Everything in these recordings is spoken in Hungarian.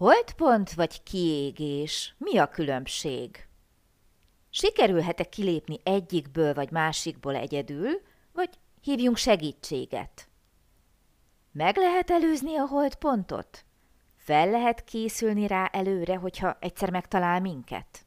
Holdpont vagy kiégés? Mi a különbség? Sikerülhet-e kilépni egyikből vagy másikból egyedül, vagy hívjunk segítséget? Meg lehet előzni a holdpontot? Fel lehet készülni rá előre, hogyha egyszer megtalál minket?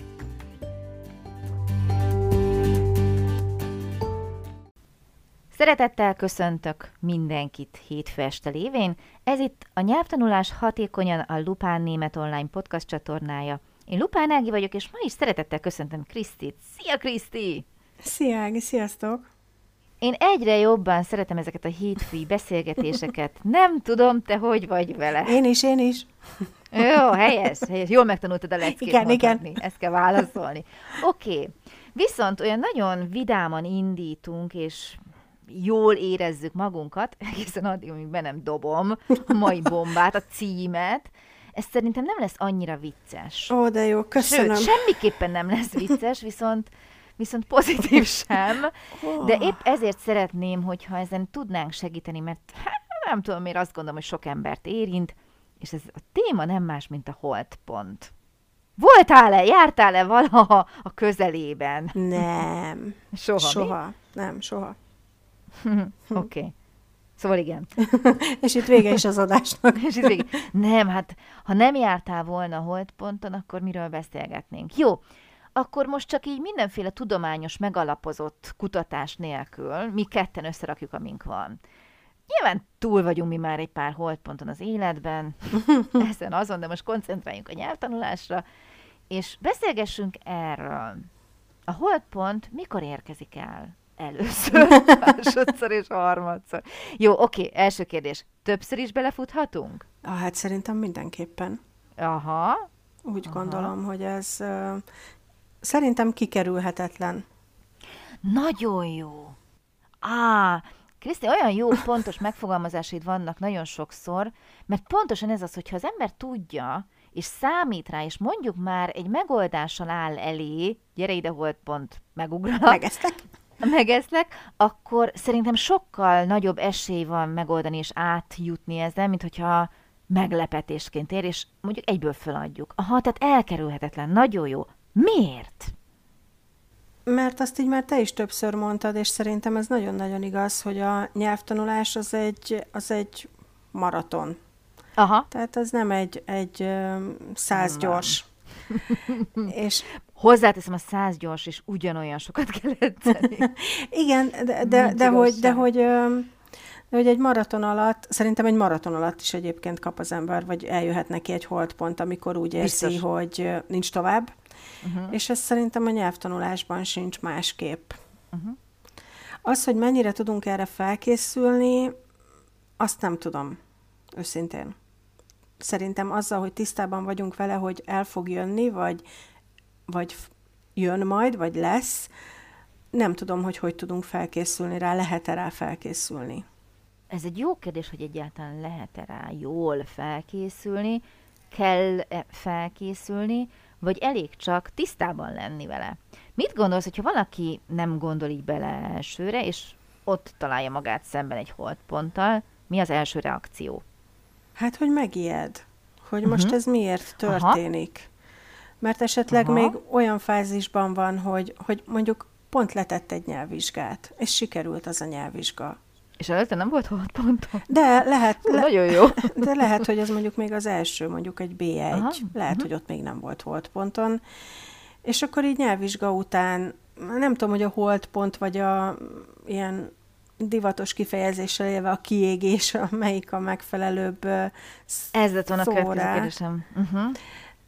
Szeretettel köszöntök mindenkit hétfő este lévén. Ez itt a Nyelvtanulás hatékonyan a Lupán Német Online podcast csatornája. Én Lupán Ági vagyok, és ma is szeretettel köszöntöm Krisztit. Szia, Kriszti! Szia, Ági, sziasztok! Én egyre jobban szeretem ezeket a hétfői beszélgetéseket. Nem tudom, te hogy vagy vele. Én is, én is. Jó, helyes, helyes. Jól megtanultad a leckét Igen, igen. Ezt kell válaszolni. Oké. Okay. Viszont olyan nagyon vidáman indítunk, és jól érezzük magunkat, egészen addig, amíg be nem dobom a mai bombát, a címet, ez szerintem nem lesz annyira vicces. Ó, de jó, köszönöm. Sőt, semmiképpen nem lesz vicces, viszont viszont pozitív sem, de épp ezért szeretném, hogyha ezen tudnánk segíteni, mert hát, nem tudom, miért azt gondolom, hogy sok embert érint, és ez a téma nem más, mint a holdpont. Voltál-e, jártál-e valaha a közelében? Nem. Soha. Soha. Nem, soha. Oké. Okay. Szóval igen. És itt vége is az adásnak. És itt végig. Nem, hát ha nem jártál volna a holdponton, akkor miről beszélgetnénk? Jó, akkor most csak így mindenféle tudományos, megalapozott kutatás nélkül mi ketten összerakjuk, amink van. Nyilván túl vagyunk mi már egy pár holdponton az életben, ezen azon, de most koncentráljunk a nyelvtanulásra, és beszélgessünk erről. A holdpont mikor érkezik el? Először, másodszor és harmadszor. Jó, oké, első kérdés. Többször is belefuthatunk? Ah, hát szerintem mindenképpen. Aha. Úgy Aha. gondolom, hogy ez uh, szerintem kikerülhetetlen. Nagyon jó. Á, Kriszti, olyan jó, pontos megfogalmazásaid vannak nagyon sokszor, mert pontosan ez az, hogyha az ember tudja, és számít rá, és mondjuk már egy megoldással áll elé, gyere ide, holt pont, megugralak, Megeztek? Megeszlek, akkor szerintem sokkal nagyobb esély van megoldani és átjutni ezzel, mint hogyha meglepetésként ér, és mondjuk egyből feladjuk. Aha, tehát elkerülhetetlen, nagyon jó. Miért? Mert azt így már te is többször mondtad, és szerintem ez nagyon-nagyon igaz, hogy a nyelvtanulás az egy, az egy maraton. Aha. Tehát ez nem egy, egy száz gyors. és Hozzáteszem, a száz gyors, és ugyanolyan sokat kell edzeni. Igen, de, de, de, hogy, de hogy, ö, de hogy egy maraton alatt, szerintem egy maraton alatt is egyébként kap az ember, vagy eljöhet neki egy holdpont, amikor úgy érzi, Biztos. hogy nincs tovább. Uh-huh. És ez szerintem a nyelvtanulásban sincs másképp. Uh-huh. Az, hogy mennyire tudunk erre felkészülni, azt nem tudom, őszintén. Szerintem azzal, hogy tisztában vagyunk vele, hogy el fog jönni, vagy, vagy jön majd, vagy lesz, nem tudom, hogy hogy tudunk felkészülni rá, lehet-e rá felkészülni. Ez egy jó kérdés, hogy egyáltalán lehet-e rá jól felkészülni, kell-e felkészülni, vagy elég csak tisztában lenni vele. Mit gondolsz, hogyha valaki nem gondol így bele elsőre, és ott találja magát szemben egy holdponttal, mi az első reakció? Hát, hogy megijed, hogy most Mhm. ez miért történik. Mert esetleg Aha. még olyan fázisban van, hogy, hogy mondjuk pont letett egy nyelvvizsgát, és sikerült az a nyelvvizsga. És előtte nem volt holdpontom? De lehet, le, Nagyon jó. de lehet, hogy az mondjuk még az első, mondjuk egy B1, Aha, lehet, mhm. hogy ott még nem volt holdponton. És akkor így nyelvvizsga után, nem tudom, hogy a holdpont, vagy a ilyen divatos kifejezéssel élve a kiégés, melyik a megfelelőbb Ez lett volna a következő kérdésem. Uh-huh.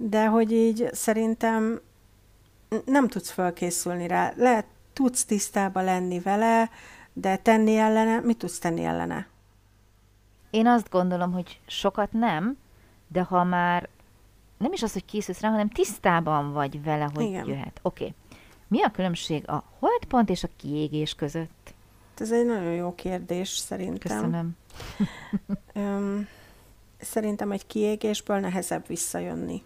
De hogy így szerintem nem tudsz felkészülni rá. Lehet, tudsz tisztába lenni vele, de tenni ellene, mit tudsz tenni ellene? Én azt gondolom, hogy sokat nem, de ha már nem is az, hogy készülsz rá, hanem tisztában vagy vele, hogy Igen. jöhet. Oké. Okay. Mi a különbség a holdpont és a kiégés között? Ez egy nagyon jó kérdés, szerintem. Köszönöm. Öm, szerintem egy kiégésből nehezebb visszajönni.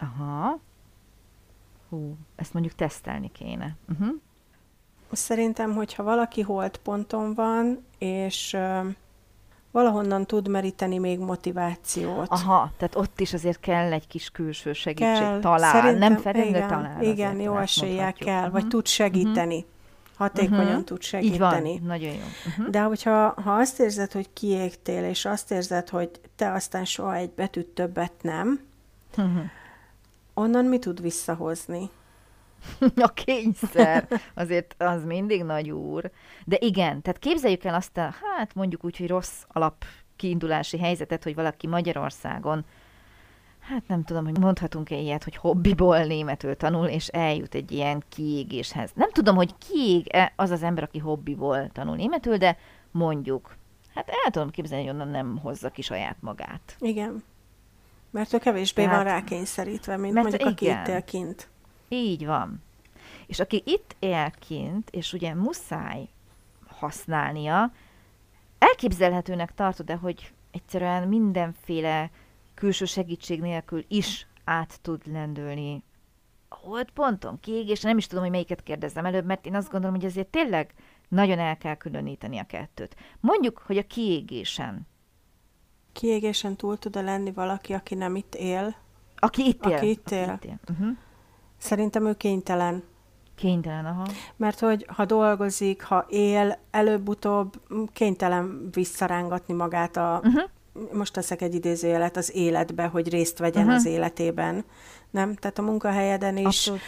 Aha. Hú, ezt mondjuk tesztelni kéne. Uh-huh. Szerintem, hogyha valaki holdponton van, és ö, valahonnan tud meríteni még motivációt. Aha, tehát ott is azért kell egy kis külső segítség. Kell. Talán, Szerintem, nem feltétlenül, igen, talán. Igen, azért jó eséllyel kell, vagy Mhm. tud segíteni. Hatékonyan Mhm. tud Így van, segíteni. nagyon jó. Uh-huh. De hogyha ha azt érzed, hogy kiégtél, és azt érzed, hogy te aztán soha egy betűt többet nem, Mhm. Onnan mi tud visszahozni? A kényszer, azért az mindig nagy úr. De igen, tehát képzeljük el azt a, hát mondjuk úgy, hogy rossz alap kiindulási helyzetet, hogy valaki Magyarországon, hát nem tudom, hogy mondhatunk-e ilyet, hogy hobbiból németül tanul, és eljut egy ilyen kiégéshez. Nem tudom, hogy kiég-e az az ember, aki hobbiból tanul németül, de mondjuk, hát el tudom képzelni, hogy onnan nem hozza ki saját magát. Igen. Mert ő kevésbé Tehát- van rákényszerítve, mint Mert mondjuk aki itt él kint. Így van. És aki itt él kint, és ugye muszáj használnia, elképzelhetőnek tartod de hogy egyszerűen mindenféle külső segítség nélkül is át tud lendülni a holdponton, kiégés, nem is tudom, hogy melyiket kérdezzem előbb, mert én azt gondolom, hogy azért tényleg nagyon el kell különíteni a kettőt. Mondjuk, hogy a kiégésen, Kiégésen túl tud lenni valaki, aki nem itt él. aki itt él, Aki itt él. Aki itt él. Uh-huh. Szerintem ő kénytelen. Kénytelen, aha. Mert hogy ha dolgozik, ha él, előbb-utóbb kénytelen visszarángatni magát a, Uh-huh. most teszek egy idézőjelet, az életbe, hogy részt vegyen Mhm. az életében. Nem? Tehát a munkahelyeden is Abszolút.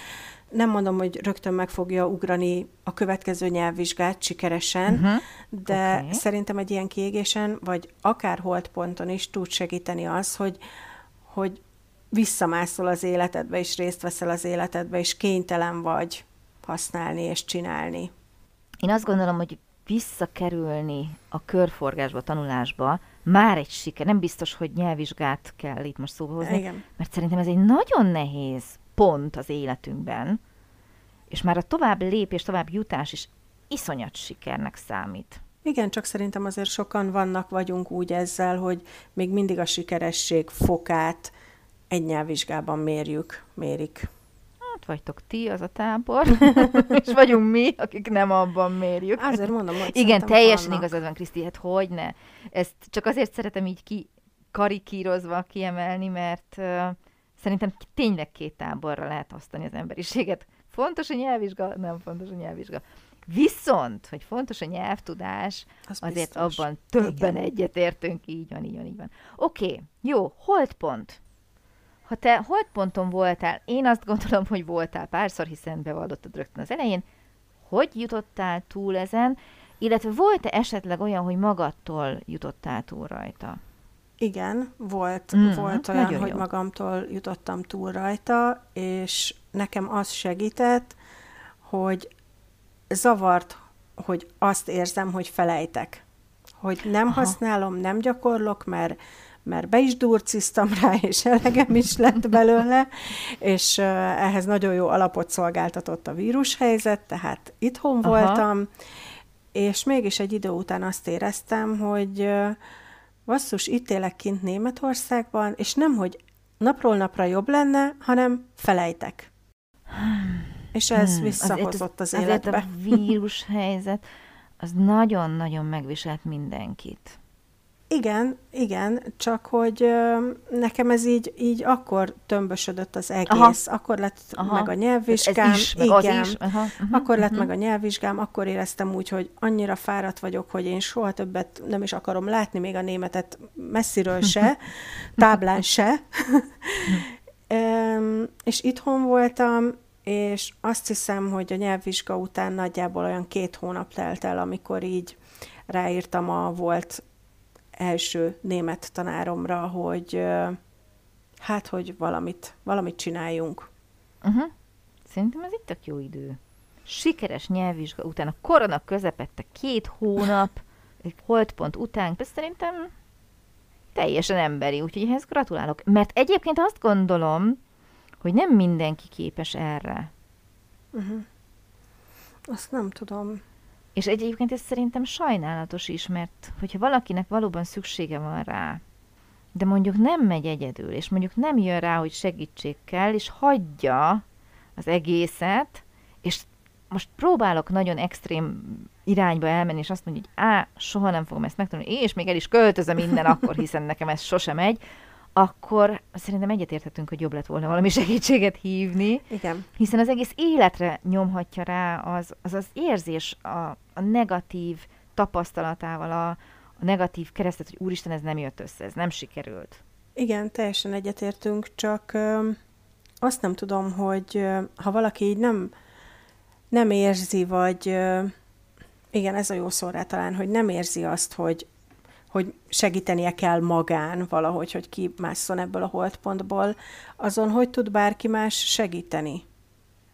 Nem mondom, hogy rögtön meg fogja ugrani a következő nyelvvizsgát sikeresen, Uh-huh. de Oké. szerintem egy ilyen kiégésen, vagy akár holdponton is tud segíteni az, hogy, hogy visszamászol az életedbe, és részt veszel az életedbe, és kénytelen vagy használni és csinálni. Én azt gondolom, hogy visszakerülni a körforgásba, a tanulásba már egy siker. Nem biztos, hogy nyelvvizsgát kell itt most szóba hozni, Igen. mert szerintem ez egy nagyon nehéz pont az életünkben, és már a tovább lépés, tovább jutás is iszonyat sikernek számít. Igen, csak szerintem azért sokan vannak, vagyunk úgy ezzel, hogy még mindig a sikeresség fokát egy nyelvvizsgában mérjük, mérik. Hát vagytok ti, az a tábor, és vagyunk mi, akik nem abban mérjük. Azért mondom, hogy Igen, teljesen vannak. igazad van, Kriszti, hát hogyne. Ezt csak azért szeretem így ki karikírozva kiemelni, mert uh, szerintem tényleg két táborra lehet osztani az emberiséget. Fontos a nyelvvizsga, nem fontos a nyelvvizsga. Viszont, hogy fontos a nyelvtudás, Az azért biztos. abban többen Igen. egyetértünk, így van, így van, így van. Oké, okay, jó, holdpont. Ha te holdponton voltál, én azt gondolom, hogy voltál párszor, hiszen bevallottad rögtön az elején, hogy jutottál túl ezen, illetve volt-e esetleg olyan, hogy magadtól jutottál túl rajta? Igen, volt, mm, volt olyan, hogy jó. magamtól jutottam túl rajta, és nekem az segített, hogy zavart, hogy azt érzem, hogy felejtek. Hogy nem Aha. Használom, nem gyakorlok, mert, mert be is durciztam rá, és elegem is lett belőle, és uh, ehhez nagyon jó alapot szolgáltatott a vírushelyzet, tehát itthon Aha. Aha. voltam, és mégis egy idő után azt éreztem, hogy uh, basszus, itt élek kint Németországban, és nem, hogy napról napra jobb lenne, hanem felejtek. És ez Hmm, visszahozott az azért életbe. a vírus helyzet, az nagyon-nagyon megviselt mindenkit. Igen, igen, csak hogy ö, nekem ez így, így akkor tömbösödött az egész, Aha. akkor lett Aha. meg a Ez nyelvvizsgám, is, meg igen, az is. Aha, uh-huh, akkor lett uh-huh. meg a nyelvvizsgám, akkor éreztem úgy, hogy annyira fáradt vagyok, hogy én soha többet nem is akarom látni, még a németet messziről se, táblán se. Öm, és itthon voltam, és azt hiszem, hogy a nyelvvizsga után nagyjából olyan két hónap telt el, amikor így ráírtam a volt első német tanáromra, hogy hát, hogy valamit, valamit csináljunk. Uh-huh. Szerintem ez itt tök jó idő. Sikeres nyelvvizsga után, a korona közepette két hónap, egy holdpont után, ez szerintem teljesen emberi, úgyhogy ehhez gratulálok. Mert egyébként azt gondolom, hogy nem mindenki képes erre. Uh-huh. Azt nem tudom. És egyébként ez szerintem sajnálatos is, mert hogyha valakinek valóban szüksége van rá, de mondjuk nem megy egyedül, és mondjuk nem jön rá, hogy segítség kell, és hagyja az egészet, és most próbálok nagyon extrém irányba elmenni, és azt mondja, hogy á, soha nem fogom ezt megtanulni, és még el is költözöm minden akkor, hiszen nekem ez sosem megy, akkor szerintem egyetérthetünk, hogy jobb lett volna valami segítséget hívni. Igen. Hiszen az egész életre nyomhatja rá az az, az érzés a, a negatív tapasztalatával, a, a negatív keresztet, hogy úristen, ez nem jött össze, ez nem sikerült. Igen, teljesen egyetértünk, csak ö, azt nem tudom, hogy ö, ha valaki így nem, nem érzi, vagy ö, igen, ez a jó szó rá talán, hogy nem érzi azt, hogy hogy segítenie kell magán valahogy, hogy kimásszon ebből a holdpontból, azon hogy tud bárki más segíteni?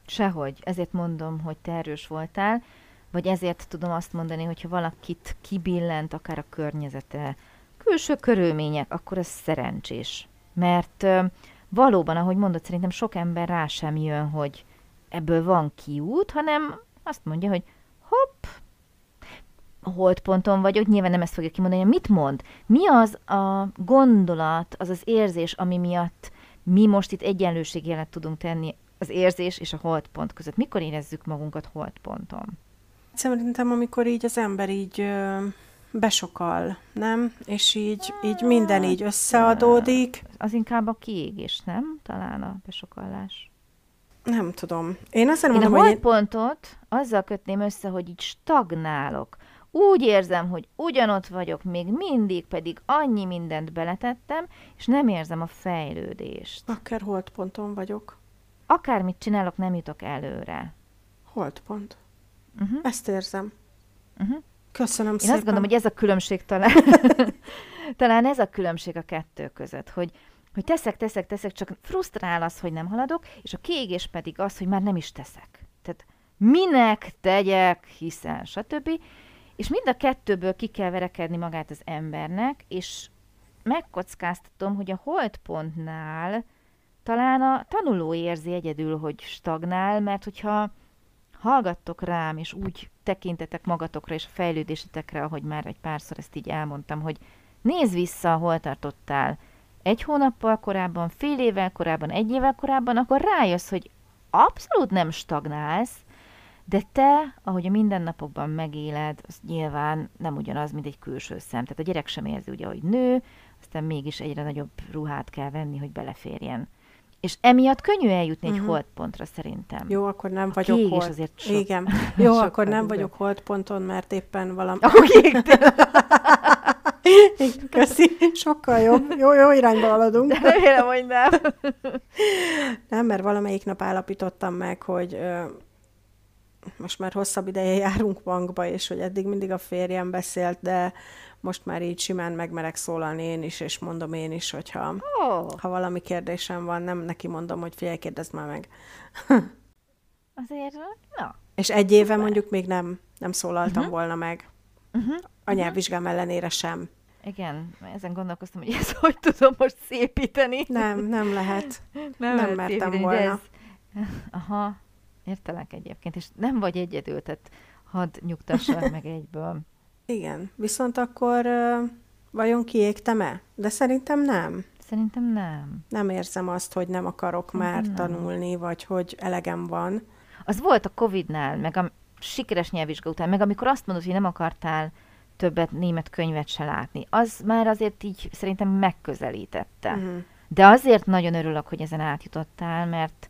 Sehogy. Ezért mondom, hogy te erős voltál, vagy ezért tudom azt mondani, hogy ha valakit kibillent, akár a környezete, külső körülmények, akkor ez szerencsés. Mert ö, valóban, ahogy mondod, szerintem sok ember rá sem jön, hogy ebből van kiút, hanem azt mondja, hogy hopp, holdponton vagyok, nyilván nem ezt fogja kimondani, mit mond? Mi az a gondolat, az az érzés, ami miatt mi most itt egyenlőségjelet tudunk tenni az érzés és a holdpont között? Mikor érezzük magunkat holdponton? Szerintem, amikor így az ember így ö, besokal, nem? És így, így minden így összeadódik. Az inkább a kiégés, nem? Talán a besokallás. Nem tudom. Én azt Én a mondom, hogy holdpontot azzal kötném össze, hogy így stagnálok. Úgy érzem, hogy ugyanott vagyok még mindig, pedig annyi mindent beletettem, és nem érzem a fejlődést. Akár holdponton vagyok. Akármit csinálok, nem jutok előre. Holdpont. Uh-huh. Ezt érzem. Uh-huh. Köszönöm Én szépen. azt gondolom, hogy ez a különbség talán, talán ez a különbség a kettő között, hogy, hogy teszek, teszek, teszek, csak frusztrál az, hogy nem haladok, és a kiégés pedig az, hogy már nem is teszek. Tehát minek tegyek, hiszen, stb. És mind a kettőből ki kell verekedni magát az embernek, és megkockáztatom, hogy a holdpontnál talán a tanuló érzi egyedül, hogy stagnál, mert hogyha hallgattok rám, és úgy tekintetek magatokra és a fejlődésetekre, ahogy már egy párszor ezt így elmondtam, hogy nézz vissza, hol tartottál egy hónappal korábban, fél évvel korábban, egy évvel korábban, akkor rájössz, hogy abszolút nem stagnálsz, de te, ahogy a mindennapokban megéled, az nyilván nem ugyanaz, mint egy külső szem. Tehát a gyerek sem érzi ugye, hogy nő, aztán mégis egyre nagyobb ruhát kell venni, hogy beleférjen. És emiatt könnyű eljutni egy Mhm. holdpontra szerintem. Jó, akkor nem A vagyok kiégés hold. azért sok- Igen. Jó, sokkal akkor nem vagyok holdponton, mert éppen valami... Akkor. Igen, Köszi, sokkal jobb. Jó, jó irányba haladunk. De remélem, hogy nem. Nem, mert valamelyik nap állapítottam meg, hogy most már hosszabb ideje járunk bankba, és hogy eddig mindig a férjem beszélt, de most már így simán megmerek szólalni én is, és mondom én is, hogyha Ó, ha valami kérdésem van, nem neki mondom, hogy figyelj, kérdezd már meg. azért, na. És egy éve Szuper. mondjuk még nem, nem szólaltam Mhm. uh-huh. volna meg. Uh-huh. A nyelvvizsgám ellenére sem. Igen, ezen gondolkoztam, hogy ezt hogy tudom most szépíteni. Nem, nem lehet. nem lehet mertem szépíteni, volna. Ez... Aha, értelek egyébként, és nem vagy egyedül, tehát hadd nyugtassak meg egyből. Igen. Viszont akkor vajon kiégtem-e? De szerintem nem. Szerintem nem. Nem érzem azt, hogy nem akarok Szerintem már nem. tanulni, vagy hogy elegem van. Az volt a Covid-nál, meg a sikeres nyelvvizsga után, meg amikor azt mondod, hogy nem akartál többet német könyvet se látni, az már azért így szerintem megközelítette. Uh-huh. De azért nagyon örülök, hogy ezen átjutottál, mert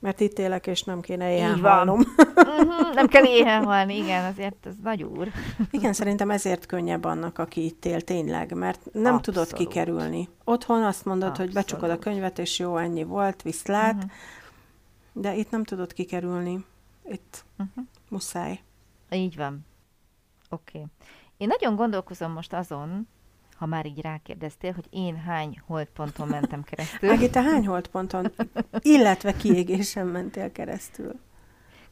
Mert itt élek, és nem kéne ilyen Így halnom. uh-huh, nem kell éhen halni, igen, azért ez nagy úr. Igen, szerintem ezért könnyebb annak, aki itt él tényleg, mert nem Abszolút. tudod kikerülni. Otthon azt mondod, Abszolút. hogy becsukod a könyvet, és jó, ennyi volt, viszlát, uh-huh. de itt nem tudod kikerülni. Itt Uh-huh. muszáj. Így van. Oké. Okay. Én nagyon gondolkozom most azon, ha már így rákérdeztél, hogy én hány holdponton mentem keresztül. Ági, te hány holdponton, illetve kiégésen mentél keresztül?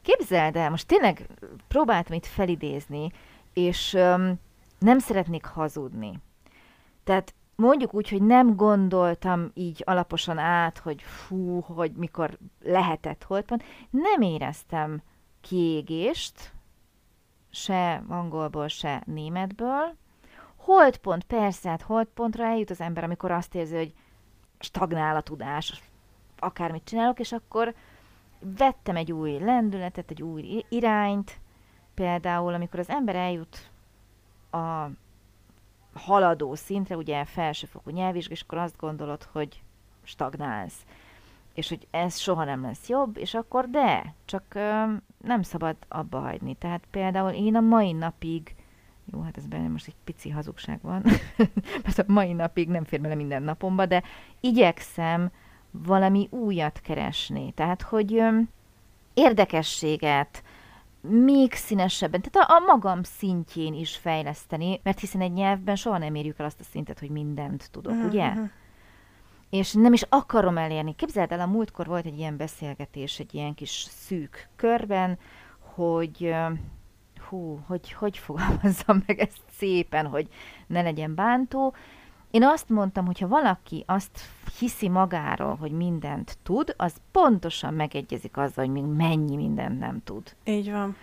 Képzeld el, most tényleg próbáltam itt felidézni, és öm, nem szeretnék hazudni. Tehát mondjuk úgy, hogy nem gondoltam így alaposan át, hogy fú, hogy mikor lehetett holdpont, nem éreztem kiégést, se angolból, se németből. Holdpont, persze, hát holdpontra eljut az ember, amikor azt érzi, hogy stagnál a tudás, akármit csinálok, és akkor vettem egy új lendületet, egy új irányt, például amikor az ember eljut a haladó szintre, ugye felsőfokú nyelvvizsga, és akkor azt gondolod, hogy stagnálsz, és hogy ez soha nem lesz jobb, és akkor de, csak ö, nem szabad abba hagyni. Tehát például én a mai napig, jó, hát ez benne most egy pici hazugság van, mert a mai napig nem fér bele minden napomba, de igyekszem valami újat keresni. Tehát, hogy érdekességet, még színesebben, tehát a, a magam szintjén is fejleszteni, mert hiszen egy nyelvben soha nem érjük el azt a szintet, hogy mindent tudok, uh-huh. ugye? És nem is akarom elérni. Képzeld el, a múltkor volt egy ilyen beszélgetés, egy ilyen kis szűk körben, hogy hú, hogy hogy fogalmazzam meg ezt szépen, hogy ne legyen bántó. Én azt mondtam, hogy ha valaki azt hiszi magáról, hogy mindent tud, az pontosan megegyezik azzal, hogy még mennyi mindent nem tud. Így van.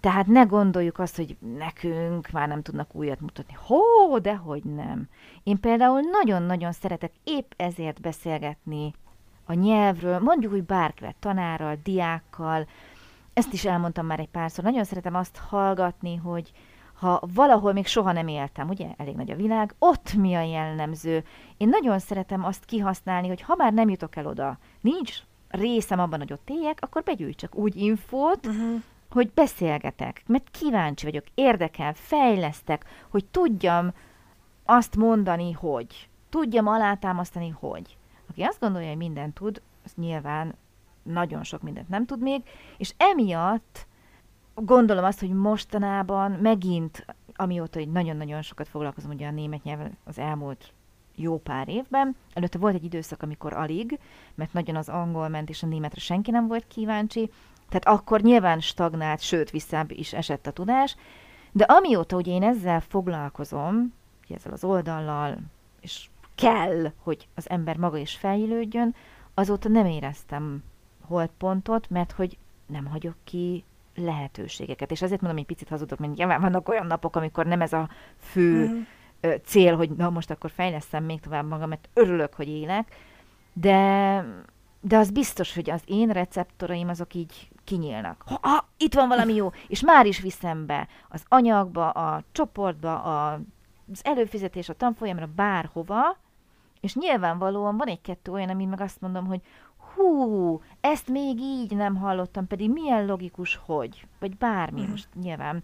Tehát ne gondoljuk azt, hogy nekünk már nem tudnak újat mutatni. Hó, de hogy nem. Én például nagyon-nagyon szeretek épp ezért beszélgetni a nyelvről, mondjuk, hogy bárkivel, tanárral, diákkal, ezt is elmondtam már egy párszor, nagyon szeretem azt hallgatni, hogy ha valahol még soha nem éltem, ugye, elég nagy a világ, ott mi a jellemző. Én nagyon szeretem azt kihasználni, hogy ha már nem jutok el oda, nincs részem abban, hogy ott éljek, akkor begyűjtsek úgy infót, uh-huh. hogy beszélgetek, mert kíváncsi vagyok, érdekel, fejlesztek, hogy tudjam azt mondani, hogy. Tudjam alátámasztani, hogy. Aki azt gondolja, hogy mindent tud, az nyilván nagyon sok mindent nem tud még, és emiatt gondolom azt, hogy mostanában megint, amióta hogy nagyon-nagyon sokat foglalkozom ugye a német nyelven az elmúlt jó pár évben. Előtte volt egy időszak, amikor alig, mert nagyon az angol ment, és a németre senki nem volt kíváncsi. Tehát akkor nyilván stagnált, sőt, visszább is esett a tudás. De amióta ugye én ezzel foglalkozom, ezzel az oldallal, és kell, hogy az ember maga is fejlődjön, azóta nem éreztem holdpontot, mert hogy nem hagyok ki lehetőségeket. És azért mondom, hogy picit hazudok, mert nyilván vannak olyan napok, amikor nem ez a fő mm. cél, hogy na most akkor fejlesztem még tovább magam, mert örülök, hogy élek, de, de az biztos, hogy az én receptoraim azok így kinyílnak. Ha, ha, itt van valami jó, és már is viszem be az anyagba, a csoportba, a, az előfizetés, a tanfolyamra, bárhova, és nyilvánvalóan van egy-kettő olyan, amin meg azt mondom, hogy hú, ezt még így nem hallottam, pedig milyen logikus, hogy, vagy bármi, mm. most nyilván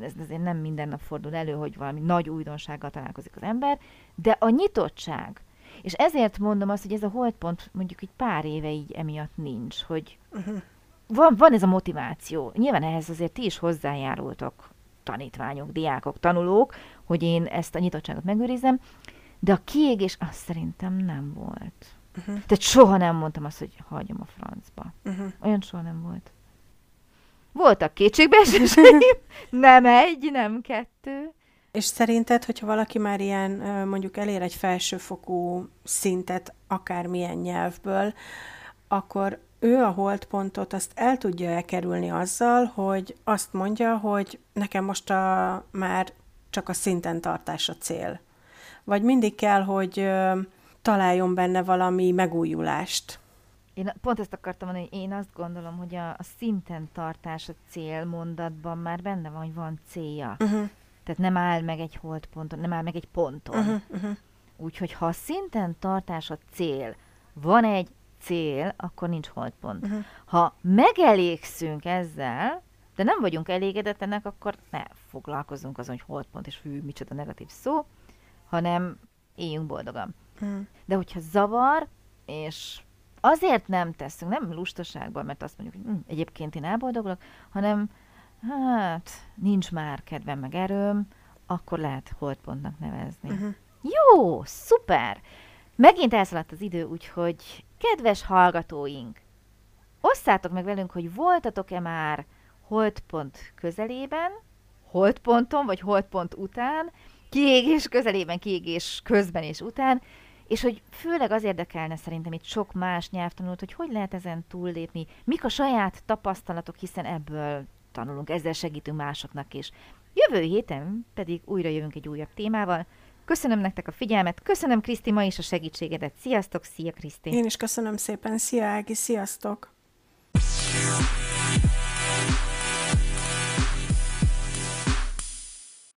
ez azért nem minden nap fordul elő, hogy valami nagy újdonsággal találkozik az ember, de a nyitottság, és ezért mondom azt, hogy ez a holdpont mondjuk egy pár éve így emiatt nincs, hogy uh-huh. van, van ez a motiváció. Nyilván ehhez azért ti is hozzájárultok, tanítványok, diákok, tanulók, hogy én ezt a nyitottságot megőrizem, de a kiégés azt szerintem nem volt. Uh-huh. Tehát soha nem mondtam azt, hogy hagyom a francba. Uh-huh. Olyan soha nem volt. Voltak kétségbeeséseim, nem egy, nem kettő. És szerinted, hogyha valaki már ilyen, mondjuk elér egy felsőfokú szintet, akármilyen nyelvből, akkor ő a holdpontot azt el tudja elkerülni azzal, hogy azt mondja, hogy nekem most a, már csak a szinten tartás a cél. Vagy mindig kell, hogy találjon benne valami megújulást. Én pont ezt akartam mondani, hogy én azt gondolom, hogy a, a szinten tartás a célmondatban már benne van, hogy van célja. Uh-huh. Tehát nem áll meg egy holdponton, nem áll meg egy ponton. Uh-huh, uh-huh. Úgyhogy ha a szinten tartás a cél, van egy cél, akkor nincs holdpont. Uh-huh. Ha megelégszünk ezzel, de nem vagyunk elégedetlenek, akkor ne foglalkozunk azon, hogy holdpont, és hű, micsoda negatív szó, hanem éljünk boldogan. Mm. De hogyha zavar, és azért nem teszünk, nem lustaságban, mert azt mondjuk, hogy hm, egyébként én elboldogulok, hanem hát nincs már kedvem meg erőm, akkor lehet holdpontnak nevezni. Uh-huh. Jó, szuper! Megint elszaladt az idő, úgyhogy kedves hallgatóink, osszátok meg velünk, hogy voltatok-e már holdpont közelében, holdponton vagy holdpont után, kiégés közelében, kiégés közben és után, és hogy főleg az érdekelne szerintem itt sok más nyelvtanulót, hogy hogy lehet ezen túllépni, mik a saját tapasztalatok, hiszen ebből tanulunk, ezzel segítünk másoknak is. Jövő héten pedig újra jövünk egy újabb témával. Köszönöm nektek a figyelmet, köszönöm Kriszti ma is a segítségedet. Sziasztok, szia Kriszti! Én is köszönöm szépen, szia Ági, sziasztok!